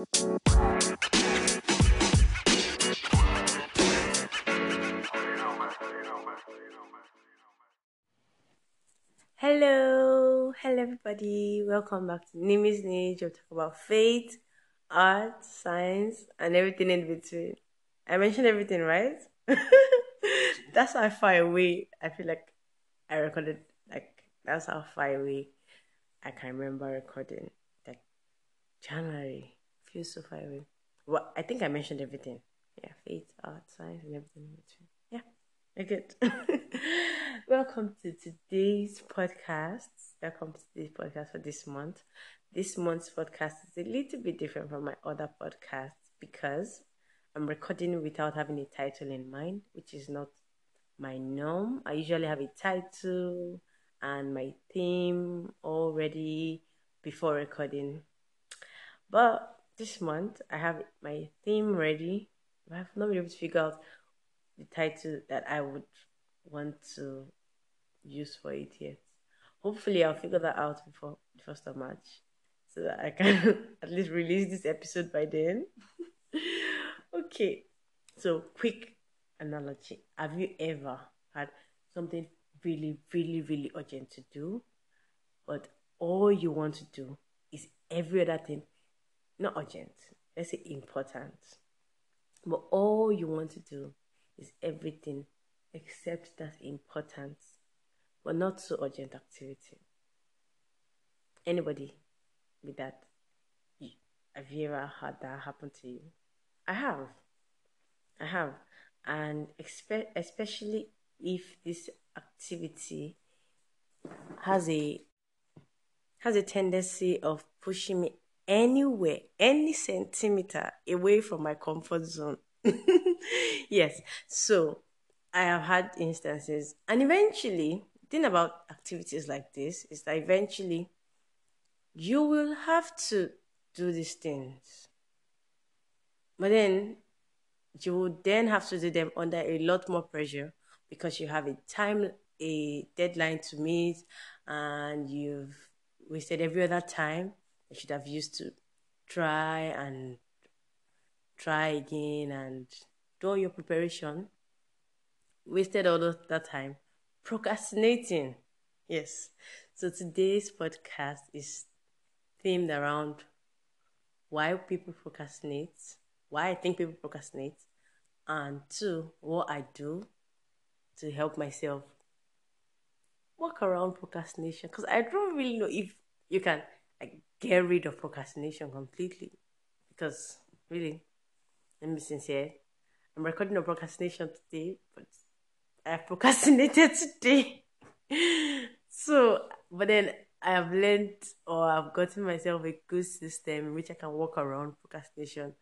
Hello, hello everybody. Welcome back to Nimi's Niche. We'll talk about faith, art, science, and everything in between. I mentioned everything, right? that's how far away I feel like I recorded. Like that's how far away I can remember recording. Like January feels so far away. Well, I think I mentioned everything. Yeah, faith, art, science, and everything in between. Yeah. Good. Welcome to today's podcast. Welcome to today's podcast for this month. This month's podcast is a little bit different from my other podcasts because I'm recording without having a title in mind, which is not my norm. I usually have a title and my theme already before recording. But this month I have my theme ready. I have not been able to figure out the title that I would want to use for it yet. Hopefully, I'll figure that out before the first of March so that I can at least release this episode by then. okay, so quick analogy Have you ever had something really, really, really urgent to do, but all you want to do is every other thing, not urgent, let's say important, but all you want to do is everything except that important but not so urgent activity. Anybody with that? Have you ever had that happen to you? I have. I have. And especially if this activity has a has a tendency of pushing me anywhere, any centimeter away from my comfort zone. yes. So I have had instances, and eventually, thing about activities like this is that eventually you will have to do these things. But then you will then have to do them under a lot more pressure because you have a time, a deadline to meet, and you've wasted every other time you should have used to try and try again and do all your preparation. Wasted all of that time procrastinating. Yes. So today's podcast is themed around why people procrastinate, why I think people procrastinate, and two, what I do to help myself work around procrastination. Because I don't really know if you can get rid of procrastination completely. Because really, let me be sincere. I'm recording a procrastination today, but I procrastinated today. so, but then I have learned or I've gotten myself a good system in which I can work around procrastination.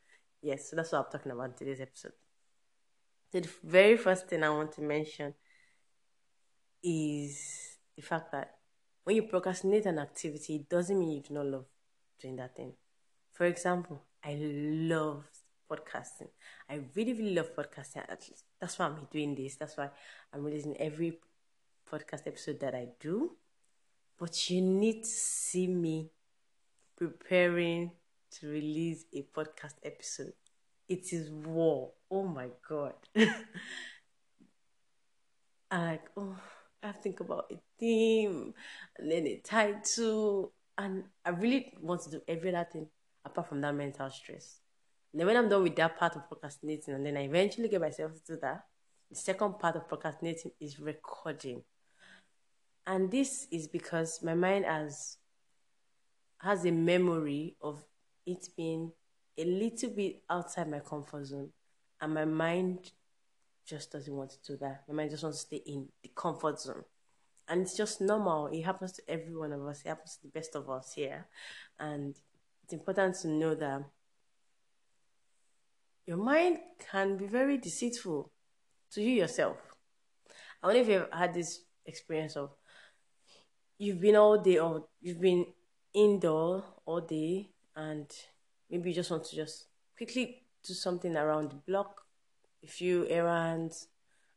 Yes, so that's what I'm talking about in today's episode. So the very first thing I want to mention is the fact that when you procrastinate an activity, it doesn't mean you do not love doing that thing. For example, I love podcasting. I really, really love podcasting. That's why I'm doing this. That's why I'm releasing every podcast episode that I do. But you need to see me preparing to release a podcast episode. It is war. Oh my god. I'm like, oh, I think about a theme and then a title. And I really want to do every other thing apart from that mental stress. And then when I'm done with that part of procrastinating, and then I eventually get myself to that, the second part of procrastinating is recording. And this is because my mind has has a memory of it being a little bit outside my comfort zone. And my mind just doesn't want to do that. My mind just wants to stay in the comfort zone. And it's just normal. It happens to every one of us. It happens to the best of us here. And it's important to know that your mind can be very deceitful to you yourself. I wonder if you've had this experience of you've been all day or you've been indoor all day and maybe you just want to just quickly do something around the block, a few errands,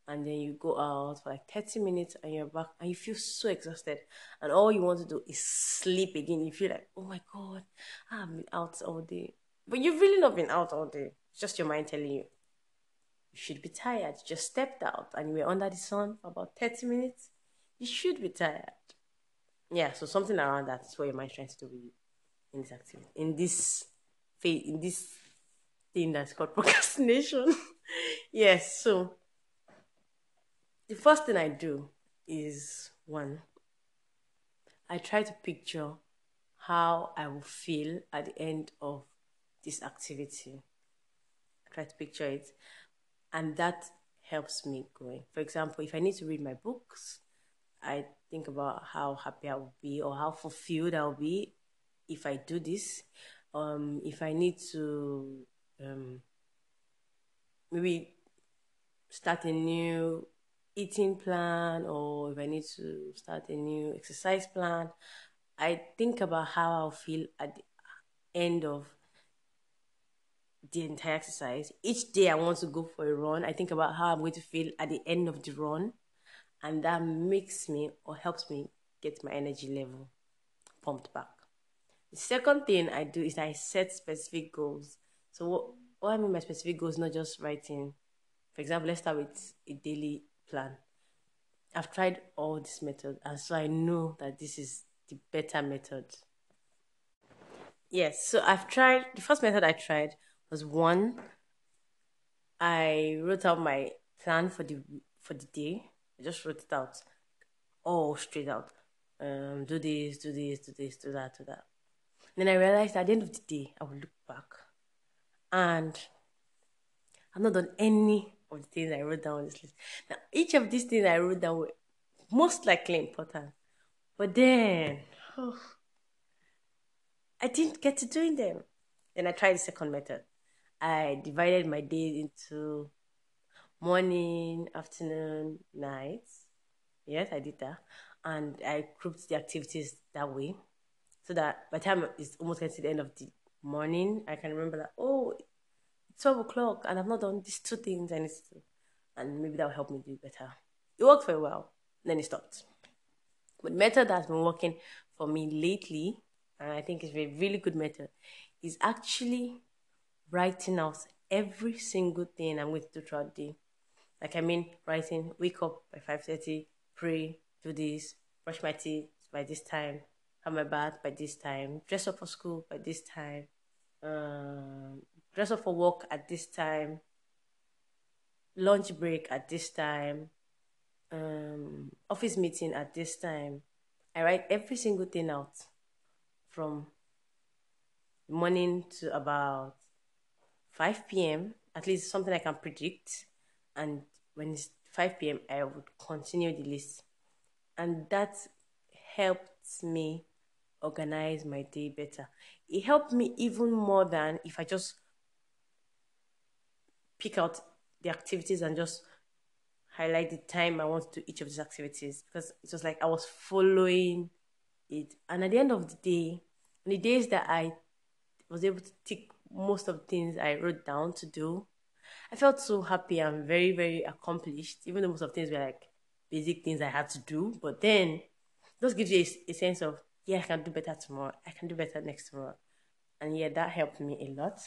and then you go out for like 30 minutes and you're back and you feel so exhausted and all you want to do is sleep again. You feel like, oh my god, I've been out all day But you've really not been out all day. It's just your mind telling you you should be tired. You just stepped out and you were under the sun for about 30 minutes. You should be tired. Yeah, so something around that is what your mind's trying to do with you in this activity, in this phase, in this thing that's called procrastination. Yes, so the first thing I do is one, I try to picture how I will feel at the end of this activity. I try to picture it, and that helps me going. For example, if I need to read my books, I think about how happy I will be or how fulfilled I'll be if I do this. Um, if I need to um, maybe start a new eating plan or if I need to start a new exercise plan, I think about how I'll feel at the end of the entire exercise. Each day I want to go for a run, I think about how I'm going to feel at the end of the run, and that makes me or helps me get my energy level pumped back. The second thing I do is I set specific goals. So what, I mean by specific goals, not just writing. For example, let's start with a daily plan. I've tried all these methods, and so I know that this is the better method. Yes, so I've tried the first method I tried was one. I wrote out my plan for the for the day. I just wrote it out, all straight out. Um, do this, do this, do this, do that, do that. And then I realized at the end of the day, I would look back, and I've not done any of the things I wrote down on this list. Now, each of these things I wrote down were most likely important, but then oh, I didn't get to doing them. Then I tried the second method. I divided my days into morning, afternoon, nights. Yes, I did that. And I grouped the activities that way. So that by the time it's almost getting to the end of the morning, I can remember that, oh, 12 o'clock and I've not done these two things I need to. And maybe that will help me do better. It worked for a while, then it stopped. But method that's been working for me lately, and I think it's a really good method, is actually writing out every single thing I'm going to do throughout the day. Like I mean writing, wake up by 5.30, pray, do this, brush my teeth by this time, have my bath by this time, dress up for school by this time, um, dress up for work at this time, lunch break at this time, um, office meeting at this time. I write every single thing out from morning to about 5 p.m., at least something I can predict. And when it's 5 p.m., I would continue the list. And that helped me organize my day better. It helped me even more than if I just pick out the activities and just highlight the time I want to do each of these activities because it was like I was following it. And at the end of the day, the days that I was able to tick most of the things I wrote down to do, I felt so happy and very, very accomplished, even though most of things were like basic things I had to do. But then just gives you a, a sense of, yeah, I can do better tomorrow. I can do better next tomorrow. And yeah, that helped me a lot.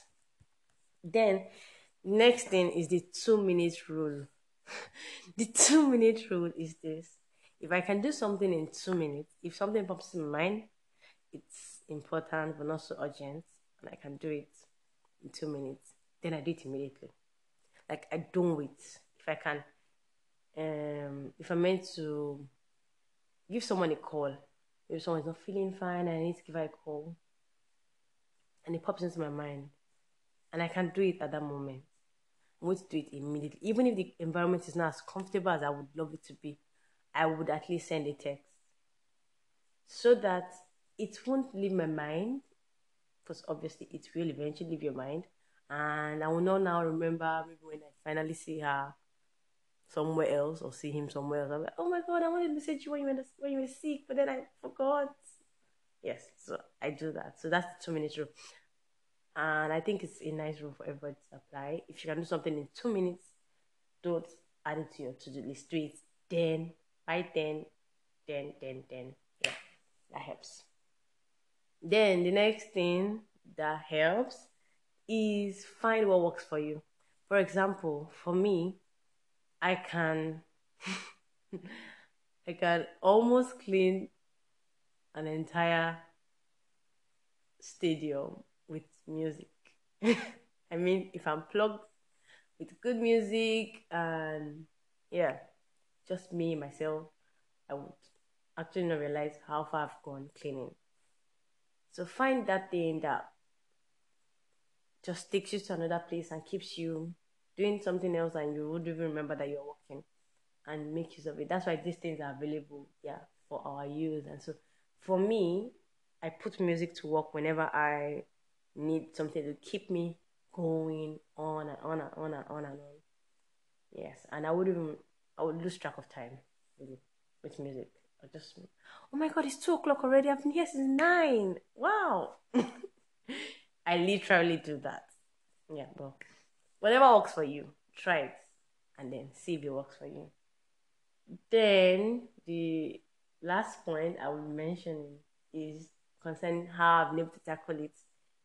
Then Next thing is the two minute rule. the two minute rule is this. If I can do something in two minutes, if something pops in mind, it's important but not so urgent, and I can do it in two minutes, then I do it immediately. Like I don't wait. If I can, um, if I'm meant to give someone a call, if someone's not feeling fine, I need to give her a call, and it pops into my mind, and I can't do it at that moment. I'm going to do it immediately. Even if the environment is not as comfortable as I would love it to be, I would at least send a text so that it won't leave my mind. Because obviously, it will eventually leave your mind. And I will not now remember maybe when I finally see her somewhere else or see him somewhere else. I'm like, oh my god, I wanted to message you when you were when you were sick, but then I forgot. Yes, so I do that. So that's the two minutes rule and I think it's a nice rule for everybody to apply. If you can do something in two minutes, don't add it to your to do list. Do it then, by then, then, then, then. Yeah, that helps. Then the next thing that helps is find what works for you. For example, for me, I can I can almost clean an entire stadium with music. I mean, if I'm plugged with good music and yeah, just me myself, I would actually not realize how far I've gone cleaning. So find that thing that just takes you to another place and keeps you doing something else and you would even remember that you're working and make use of it. That's why these things are available, yeah, for our use. And so for me, I put music to work whenever I need something to keep me going on and on and on and on and on. Yes, and I would even I would lose track of time with, with music. I just oh my god, it's two o'clock already. I've been here since nine. Wow. I literally do that. Yeah, but whatever works for you, try it and then see if it works for you. Then the last point I will mention is concerning how I've been able to tackle it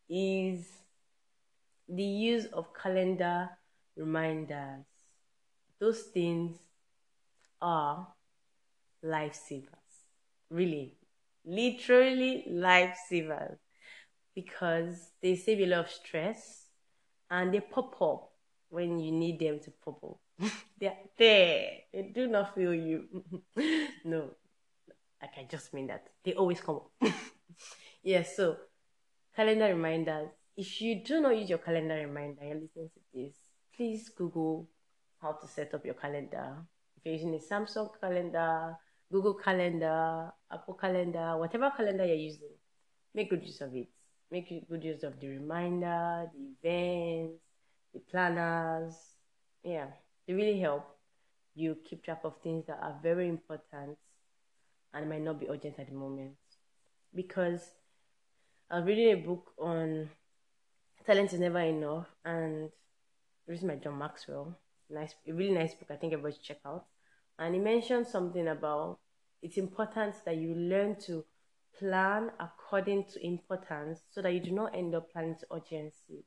is the use of calendar reminders. Those things are lifesavers. Really, literally lifesavers because they save a lot of stress and they pop up when you need them to pop up. They're there. They do not feel you. no, like I just mean that. They always come up. yeah, so calendar reminders. If you do not use your calendar reminder, you're listening to this, please Google how to set up your calendar. If you're using a Samsung calendar, Google Calendar, Apple Calendar, whatever calendar you're using, make good use of it. Make good use of the reminder, the events, the planners. Yeah, they really help you keep track of things that are very important and might not be urgent at the moment. Because I was reading a book on talent is never enough and reading my John Maxwell. Nice, a really nice book. I think everybody should check out. And he mentioned something about it's important that you learn to plan according to importance so that you do not end up planning to urgency.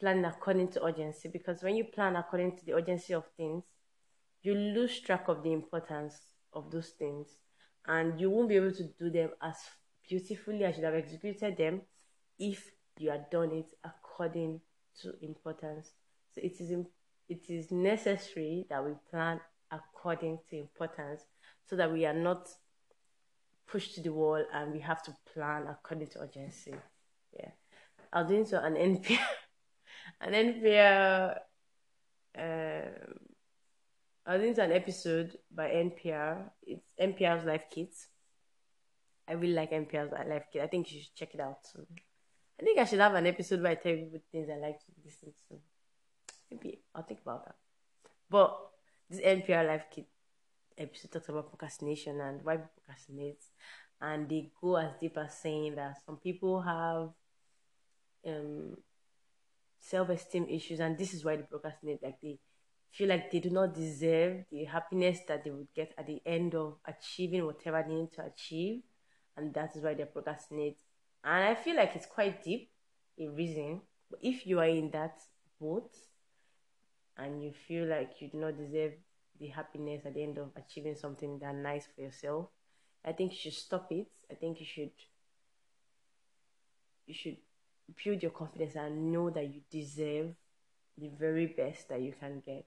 Plan according to urgency because when you plan according to the urgency of things, you lose track of the importance of those things and you won't be able to do them as beautifully as you have executed them if you had done it according to importance. So it is it is necessary that we plan according to importance so that we are not pushed to the wall and we have to plan according to urgency. Yeah. I was doing so an NPR an NPR uh, I was doing an episode by NPR. It's NPR's Life Kits. I really like NPR's Life Kit. I think you should check it out. I think I should have an episode where I tell people things I like to listen to. Maybe I'll think about that. But this NPR Life Kit episode talks about procrastination and why people procrastinate. And they go as deep as saying that some people have um, self esteem issues, and this is why they procrastinate. Like they feel like they do not deserve the happiness that they would get at the end of achieving whatever they need to achieve, and that is why they procrastinate. And I feel like it's quite deep, a reason. But if you are in that boat and you feel like you do not deserve the happiness at the end of achieving something that nice for yourself, I think you should stop it. I think you should you should build your confidence and know that you deserve the very best that you can get.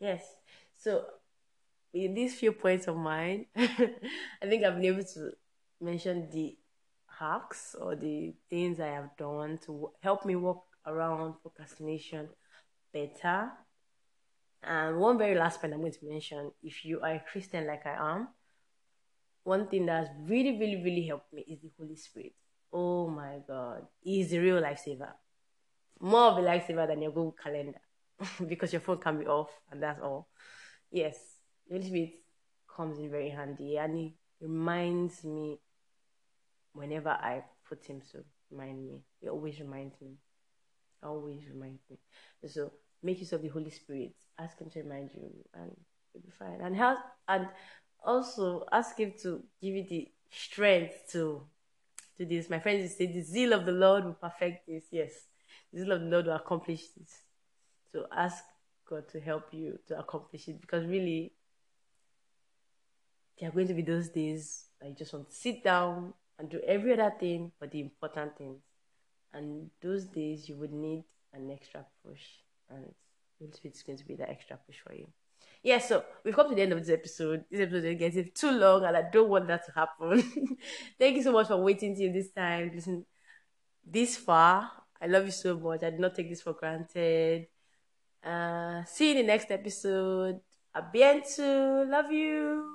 Yes. So, with these few points of mine, I think I've been able to mention the hacks or the things I have done to help me work around procrastination better. And one very last point I'm going to mention if you are a Christian like I am, one thing that's really, really, really helped me is the Holy Spirit. Oh my God, He's a real lifesaver. More of a lifesaver than your Google Calendar. because your phone can be off and that's all. Yes, the Holy Spirit comes in very handy and he reminds me whenever I put him to remind me. He always reminds me. Always reminds me. So make use of the Holy Spirit. Ask him to remind you and you'll be fine. And help and also ask him to give you the strength to do this. My friends say the zeal of the Lord will perfect this. Yes the will of the Lord will accomplish this. So ask God to help you to accomplish it because really, there are going to be those days that you just want to sit down and do every other thing but the important things. And those days you would need an extra push, and Spirit is going to be that extra push for you. Yeah, so we've come to the end of this episode. This episode is getting too long, and I don't want that to happen. Thank you so much for waiting till this time. Listen, this far. I love you so much. I did not take this for granted. Uh, see you in the next episode. A bientôt. Love you.